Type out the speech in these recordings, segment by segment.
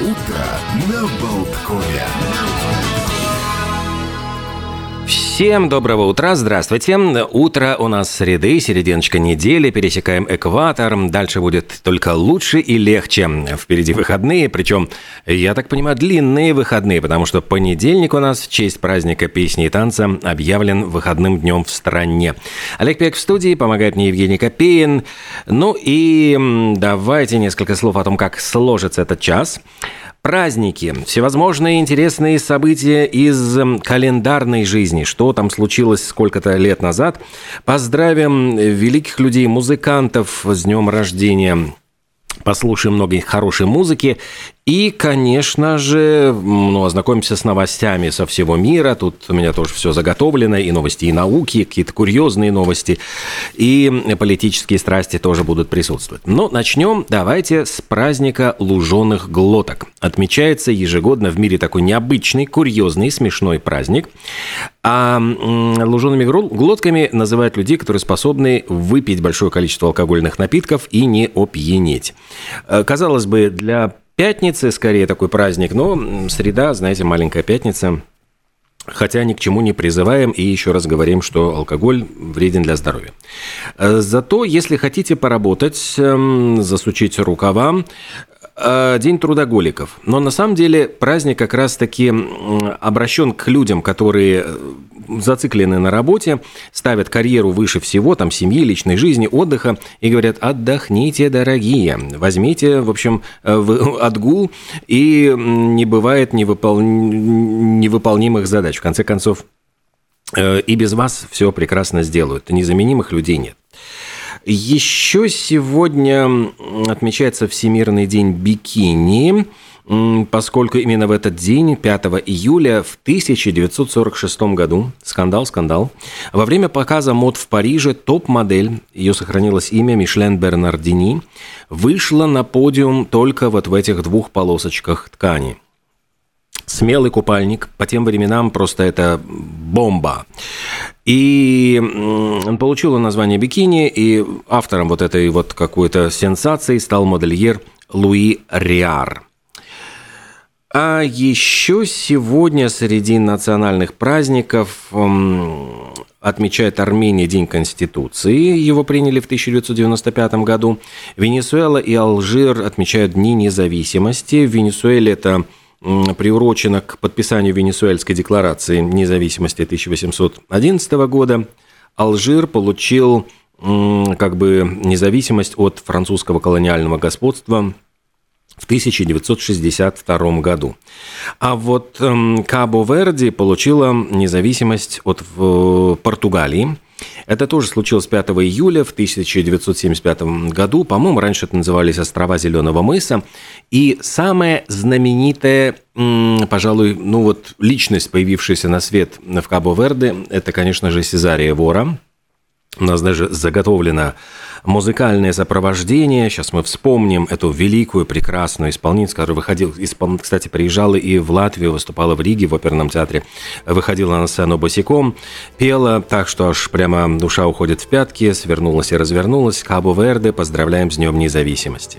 Утро на Болткове. Всем доброго утра, здравствуйте. Утро у нас среды, серединочка недели, пересекаем экватор. Дальше будет только лучше и легче. Впереди выходные, причем, я так понимаю, длинные выходные, потому что понедельник у нас в честь праздника песни и танца объявлен выходным днем в стране. Олег Пек в студии, помогает мне Евгений Копеин. Ну и давайте несколько слов о том, как сложится этот час праздники, всевозможные интересные события из эм, календарной жизни, что там случилось сколько-то лет назад. Поздравим великих людей, музыкантов с днем рождения. Послушаем много хорошей музыки и, конечно же, ну, ознакомимся с новостями со всего мира. Тут у меня тоже все заготовлено, и новости, и науки, какие-то курьезные новости, и политические страсти тоже будут присутствовать. Но начнем давайте с праздника луженых глоток. Отмечается ежегодно в мире такой необычный, курьезный, смешной праздник. А лужеными глотками называют людей, которые способны выпить большое количество алкогольных напитков и не опьянеть. Э, казалось бы, для пятницы скорее такой праздник, но среда, знаете, маленькая пятница. Хотя ни к чему не призываем и еще раз говорим, что алкоголь вреден для здоровья. Э, зато, если хотите поработать, эм, засучить рукава, День трудоголиков. Но на самом деле праздник как раз-таки обращен к людям, которые зациклены на работе, ставят карьеру выше всего, там, семьи, личной жизни, отдыха, и говорят, отдохните, дорогие, возьмите, в общем, э, отгул, и не бывает невыпол... невыполнимых задач. В конце концов, э, и без вас все прекрасно сделают. Незаменимых людей нет. Еще сегодня отмечается Всемирный день бикини поскольку именно в этот день, 5 июля в 1946 году, скандал, скандал, во время показа мод в Париже топ-модель, ее сохранилось имя Мишлен Бернардини, вышла на подиум только вот в этих двух полосочках ткани. Смелый купальник, по тем временам просто это бомба. И он получил название бикини, и автором вот этой вот какой-то сенсации стал модельер Луи Риар – а еще сегодня среди национальных праздников отмечает Армения День Конституции. Его приняли в 1995 году. Венесуэла и Алжир отмечают Дни независимости. В Венесуэле это приурочено к подписанию Венесуэльской декларации независимости 1811 года. Алжир получил как бы независимость от французского колониального господства в 1962 году. А вот Кабо-Верди получила независимость от э, Португалии. Это тоже случилось 5 июля в 1975 году. По-моему, раньше это назывались острова Зеленого мыса. И самая знаменитая, пожалуй, ну вот личность, появившаяся на свет в Кабо-Верде, это, конечно же, Сезария Вора. У нас даже заготовлено музыкальное сопровождение. Сейчас мы вспомним эту великую, прекрасную исполнительницу, которая выходила, испол... кстати, приезжала и в Латвию, выступала в Риге в оперном театре, выходила на сцену босиком, пела так, что аж прямо душа уходит в пятки, свернулась и развернулась. Кабо Верде, поздравляем с Днем Независимости.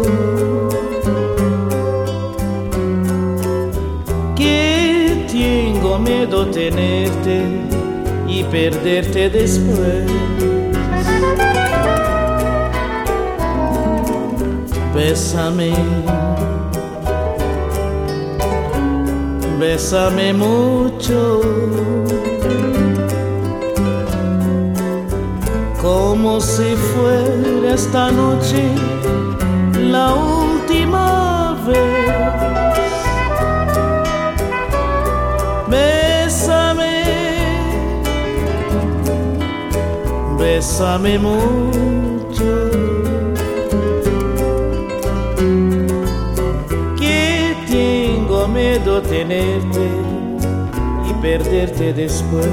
miedo tenerte y perderte después. Bésame, bésame mucho, como si fuera esta noche la última Bésame, bésame mucho. Que tengo miedo tenerte y perderte después.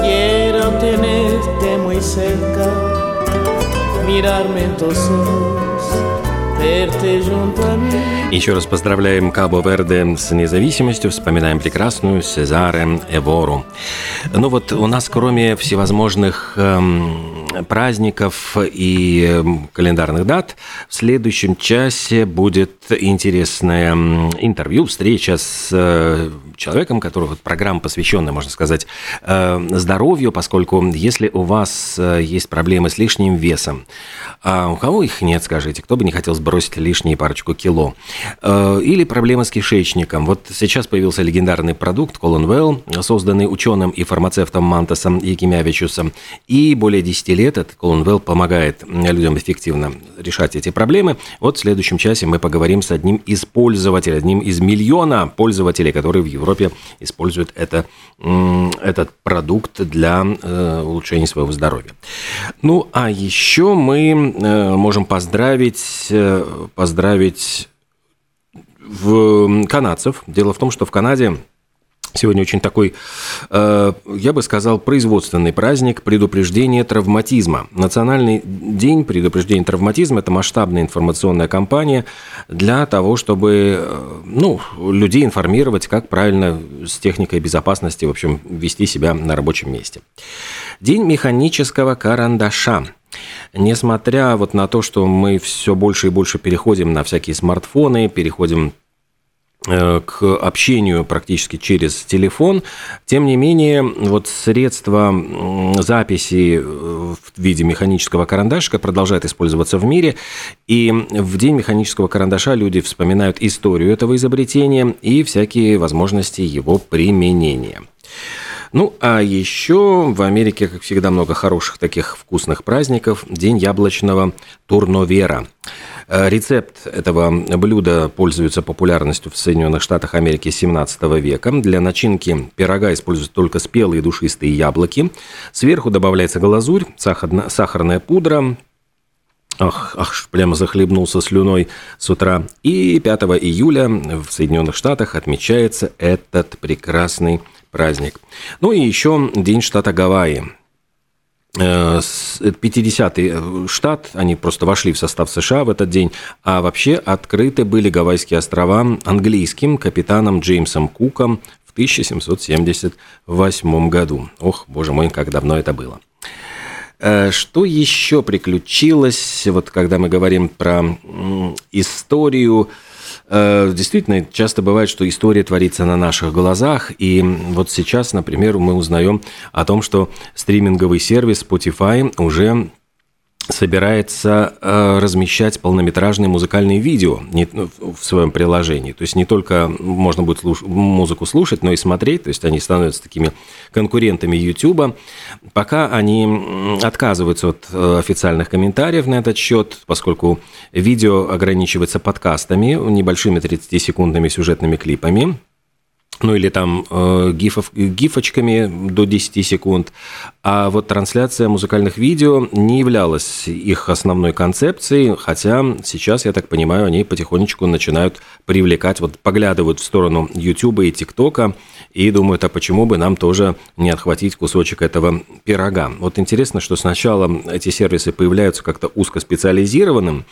Quiero tenerte muy cerca, mirarme en tus ojos. Еще раз поздравляем Кабо Верде с независимостью, вспоминаем прекрасную Сезаре Эвору. Ну вот у нас кроме всевозможных эм, праздников и эм, календарных дат в следующем часе будет интересное интервью, встреча с э, человеком, который вот программа посвященная, можно сказать, э, здоровью, поскольку если у вас э, есть проблемы с лишним весом, а у кого их нет, скажите, кто бы не хотел сбросить лишние парочку кило, или проблемы с кишечником. Вот сейчас появился легендарный продукт Colon Well, созданный ученым и фармацевтом Мантасом Якимявичусом, и более 10 лет этот Colon Well помогает людям эффективно решать эти проблемы. Вот в следующем часе мы поговорим с одним из пользователей, одним из миллиона пользователей, которые в Европе используют это, этот продукт для э, улучшения своего здоровья. Ну, а еще мы э, можем поздравить, э, поздравить в канадцев. Дело в том, что в Канаде Сегодня очень такой, э, я бы сказал, производственный праздник предупреждения травматизма. Национальный день предупреждения травматизма – это масштабная информационная кампания для того, чтобы э, ну, людей информировать, как правильно с техникой безопасности, в общем, вести себя на рабочем месте. День механического карандаша – Несмотря вот на то, что мы все больше и больше переходим на всякие смартфоны, переходим к общению практически через телефон. Тем не менее, вот средства записи э, в виде механического карандашика продолжают использоваться в мире. И в день механического карандаша люди вспоминают историю этого изобретения и всякие возможности его применения. Ну, а еще в Америке, как всегда, много хороших таких вкусных праздников. День яблочного турновера. Э, рецепт этого блюда пользуется популярностью в Соединенных Штатах Америки 17 века. Для начинки пирога используются только спелые душистые яблоки. Сверху добавляется глазурь, сахарная пудра, Ах, ах, прямо захлебнулся слюной с утра. И 5 июля в Соединенных Штатах отмечается этот прекрасный праздник. Ну и еще День штата Гавайи. 50-й э, э, штат, они просто вошли в состав США в этот день, а вообще открыты были Гавайские острова английским капитаном Джеймсом Куком в 1778 году. Ох, боже мой, как давно это было. Э, что еще приключилось, вот когда мы говорим про историю действительно, часто бывает, что история творится на наших глазах, и вот сейчас, например, мы узнаем о том, что стриминговый сервис Spotify уже собирается э, размещать полнометражные музыкальные видео не, ну, в своем приложении. То есть не только можно будет слуш- музыку слушать, но и смотреть. То есть они становятся такими конкурентами YouTube. Пока они отказываются от э, официальных комментариев на этот счет, поскольку видео ограничивается подкастами, небольшими 30-секундными сюжетными клипами ну или там э, гифов, гифочками до 10 секунд. А вот трансляция музыкальных видео не являлась их основной концепцией, хотя сейчас, я так понимаю, они потихонечку начинают привлекать, вот поглядывают в сторону YouTube и ТикТока и думают, а почему бы нам тоже не отхватить кусочек этого пирога. Вот интересно, что сначала эти сервисы появляются как-то узкоспециализированным,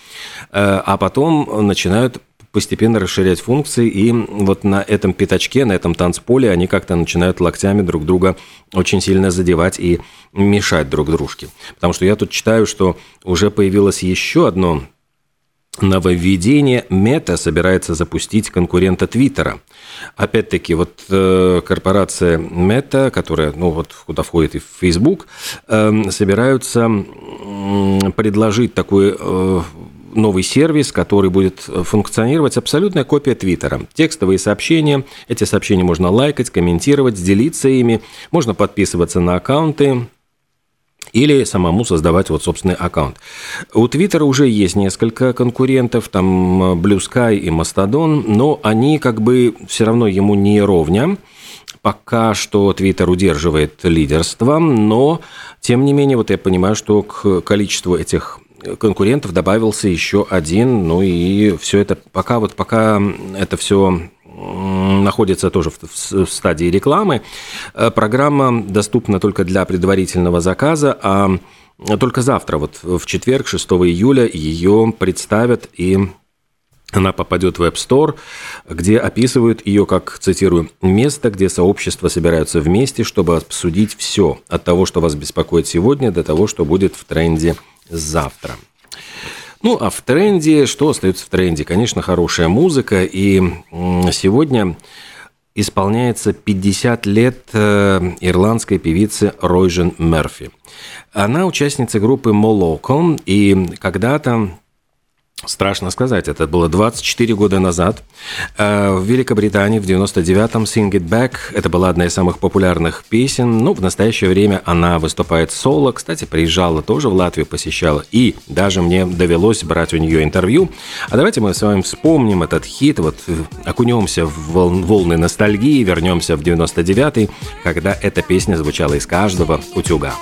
э, а потом начинают постепенно расширять функции, и вот на этом пятачке, на этом танцполе они как-то начинают локтями друг друга очень сильно задевать и мешать друг дружке. Потому что я тут читаю, что уже появилось еще одно нововведение. Мета собирается запустить конкурента Твиттера. Опять-таки, вот э, корпорация Мета, которая, ну вот, куда входит и Facebook, э, собираются э, предложить такой э, новый сервис, который будет э, функционировать абсолютная копия Твиттера. Текстовые сообщения, эти сообщения можно лайкать, комментировать, делиться ими, можно подписываться на аккаунты, или самому создавать вот собственный аккаунт. У Твиттера уже есть несколько конкурентов, там Blue Sky и Mastodon, но они как бы все равно ему не ровня. Пока что Твиттер удерживает лидерство, но, тем не менее, вот я понимаю, что к количеству этих конкурентов добавился еще один, ну и все это пока вот пока это все находится тоже в, стадии рекламы. Э, программа доступна только для предварительного заказа, а только завтра, вот в четверг, 6 июля, ее представят и она попадет в App Store, где описывают ее как, цитирую, «место, где сообщества собираются вместе, чтобы обсудить все, от того, что вас беспокоит сегодня, до того, что будет в тренде завтра». Ну, а в тренде, что остается в тренде? Конечно, хорошая музыка, и сегодня исполняется 50 лет э, ирландской певицы Ройжен Мерфи. Она участница группы Молоко, и когда-то Страшно сказать, это было 24 года назад. Э, в Великобритании в 99-м «Sing It Back» это была одна из самых популярных песен. Ну, в настоящее время она выступает соло. Кстати, приезжала тоже в Латвию, посещала. И даже мне довелось брать у нее интервью. А давайте мы с вами вспомним этот хит, вот э, окунемся в волны ностальгии, вернемся в 99-й, когда эта песня звучала из каждого утюга.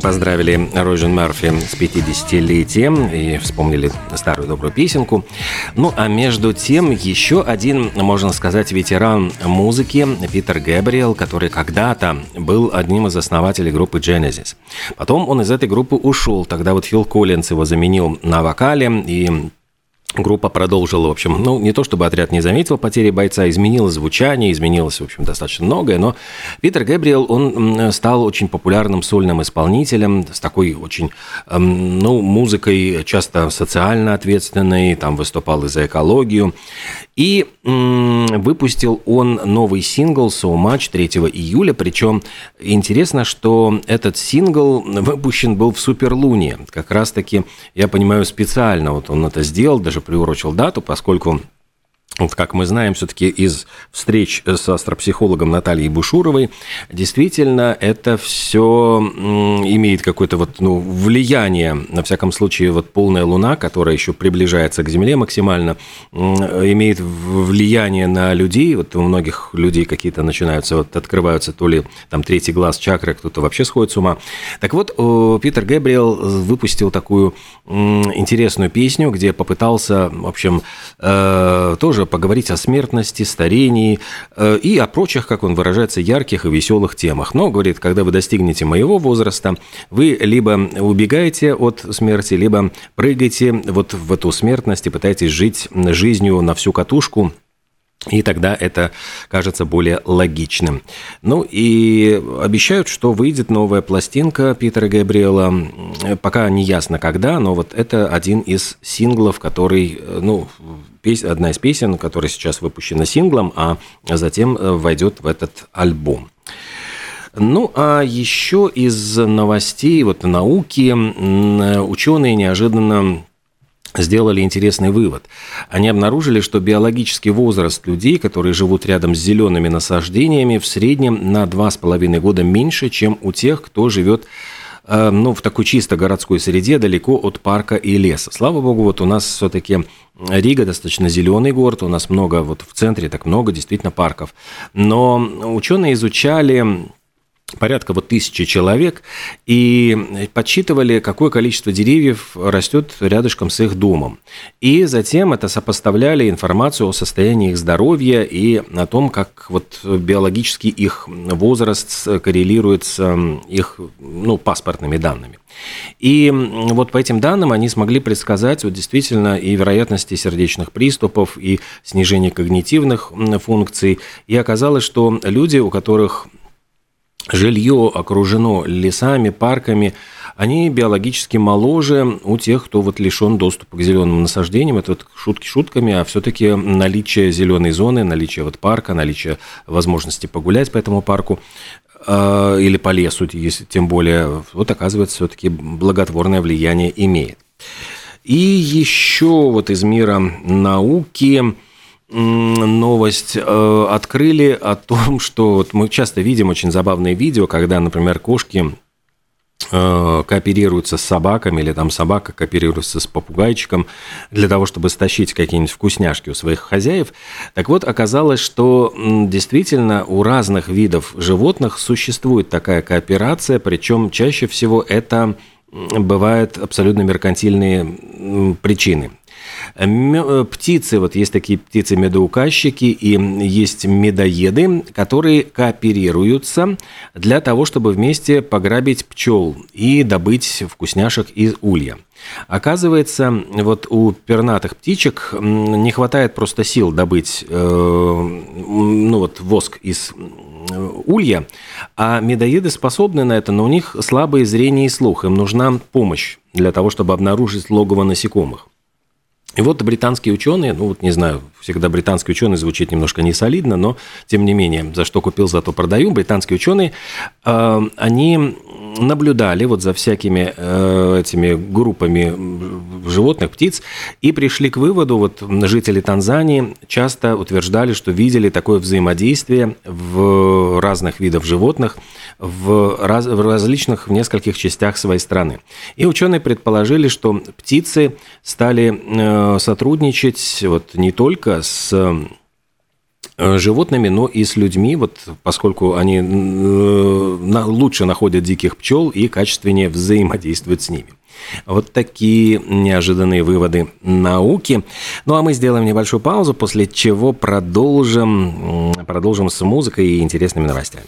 Поздравили Ройжен Мерфи с 50-летием и вспомнили старую добрую песенку. Ну, а между тем еще один, можно сказать, ветеран музыки Питер Гэбриэл, который когда-то был одним из основателей группы Genesis. Потом он из этой группы ушел, тогда вот Фил Коллинз его заменил на вокале, и Группа продолжила, в общем, ну, не то чтобы отряд не заметил потери бойца, изменилось звучание, изменилось, в общем, достаточно многое, но Питер Гэбриэл, он стал очень популярным сольным исполнителем, с такой очень, ну, музыкой часто социально ответственной, там выступал и за экологию, и выпустил он новый сингл «So Much» 3 июля, причем интересно, что этот сингл выпущен был в Суперлуне, как раз-таки, я понимаю, специально вот он это сделал, даже приурочил дату, поскольку вот как мы знаем, все-таки из встреч с астропсихологом Натальей Бушуровой, действительно, это все имеет какое-то вот, ну, влияние, на всяком случае, вот полная Луна, которая еще приближается к Земле максимально, имеет влияние на людей, вот у многих людей какие-то начинаются, вот открываются то ли там третий глаз чакры, кто-то вообще сходит с ума. Так вот, Питер Гэбриэл выпустил такую интересную песню, где попытался, в общем, э, тоже поговорить о смертности, старении э, и о прочих, как он выражается, ярких и веселых темах. Но, говорит, когда вы достигнете моего возраста, вы либо убегаете от смерти, либо прыгаете вот в эту смертность и пытаетесь жить жизнью на всю катушку, и тогда это кажется более логичным. Ну и обещают, что выйдет новая пластинка Питера Габриэла. Пока не ясно когда, но вот это один из синглов, который, ну, одна из песен, которая сейчас выпущена синглом, а затем войдет в этот альбом. Ну, а еще из новостей вот науки ученые неожиданно сделали интересный вывод. Они обнаружили, что биологический возраст людей, которые живут рядом с зелеными насаждениями, в среднем на 2,5 года меньше, чем у тех, кто живет э, ну, в такой чисто городской среде, далеко от парка и леса. Слава богу, вот у нас все-таки Рига достаточно зеленый город, у нас много, вот в центре так много действительно парков. Но ученые изучали порядка вот тысячи человек, и подсчитывали, какое количество деревьев растет рядышком с их домом. И затем это сопоставляли информацию о состоянии их здоровья и о том, как вот биологически их возраст коррелирует с их ну, паспортными данными. И вот по этим данным они смогли предсказать вот действительно и вероятности сердечных приступов, и снижение когнитивных функций. И оказалось, что люди, у которых жилье окружено лесами, парками, они биологически моложе у тех, кто вот лишен доступа к зеленым насаждениям. Это вот шутки шутками, а все-таки наличие зеленой зоны, наличие вот парка, наличие возможности погулять по этому парку э, или по лесу, если, тем более, вот оказывается, все-таки благотворное влияние имеет. И еще вот из мира науки – новость э, открыли о том, что вот мы часто видим очень забавные видео, когда, например, кошки э, кооперируются с собаками, или там собака кооперируется с попугайчиком для того, чтобы стащить какие-нибудь вкусняшки у своих хозяев. Так вот, оказалось, что действительно у разных видов животных существует такая кооперация, причем чаще всего это бывают абсолютно меркантильные причины. Э, птицы, вот есть такие птицы-медоуказчики и есть медоеды, которые кооперируются для того, чтобы вместе пограбить пчел и добыть вкусняшек из улья. Оказывается, вот у пернатых птичек не хватает просто сил добыть э, ну вот, воск из улья, а медоеды способны на это, но у них слабое зрение и слух, им нужна помощь для того, чтобы обнаружить логово насекомых. И вот британские ученые, ну вот не знаю, всегда британский ученый звучит немножко несолидно, но тем не менее, за что купил, зато продаю. Британские ученые, э, они наблюдали вот за всякими э, этими группами животных, птиц, и пришли к выводу, вот жители Танзании часто утверждали, что видели такое взаимодействие в разных видов животных в, раз, в различных, в нескольких частях своей страны. И ученые предположили, что птицы стали э, сотрудничать вот не только с Э, животными, но и с людьми, вот, поскольку они э, лучше находят диких пчел и качественнее взаимодействуют с ними. Вот такие неожиданные выводы науки. Ну а мы сделаем небольшую паузу, после чего продолжим, продолжим с музыкой и интересными новостями.